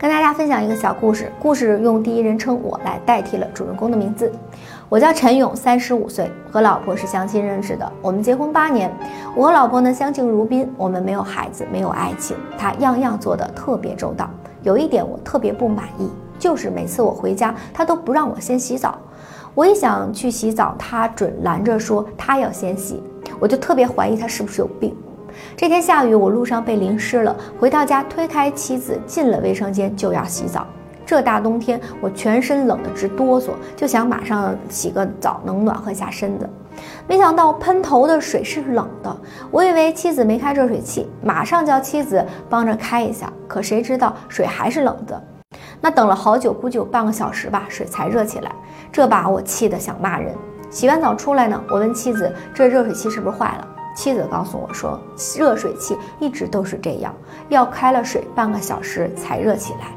跟大家分享一个小故事，故事用第一人称我来代替了主人公的名字。我叫陈勇，三十五岁，和老婆是相亲认识的。我们结婚八年，我和老婆呢相敬如宾。我们没有孩子，没有爱情，他样样做得特别周到。有一点我特别不满意，就是每次我回家，他都不让我先洗澡。我一想去洗澡，他准拦着说他要先洗，我就特别怀疑他是不是有病。这天下雨，我路上被淋湿了。回到家，推开妻子进了卫生间，就要洗澡。这大冬天，我全身冷得直哆嗦，就想马上洗个澡，能暖和下身子。没想到喷头的水是冷的，我以为妻子没开热水器，马上叫妻子帮着开一下。可谁知道水还是冷的。那等了好久，估计有半个小时吧，水才热起来。这把我气得想骂人。洗完澡出来呢，我问妻子：“这热水器是不是坏了？”妻子告诉我说，热水器一直都是这样，要开了水半个小时才热起来。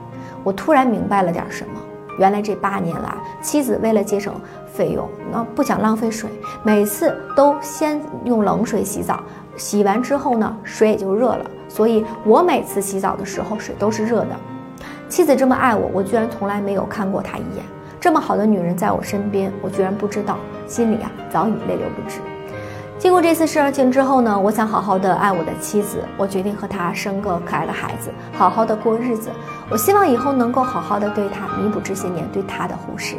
我突然明白了点什么，原来这八年来，妻子为了节省费用，那不想浪费水，每次都先用冷水洗澡，洗完之后呢，水也就热了。所以我每次洗澡的时候，水都是热的。妻子这么爱我，我居然从来没有看过她一眼。这么好的女人在我身边，我居然不知道，心里啊早已泪流不止。经过这次事情之后呢，我想好好的爱我的妻子，我决定和她生个可爱的孩子，好好的过日子。我希望以后能够好好的对她，弥补这些年对她的忽视。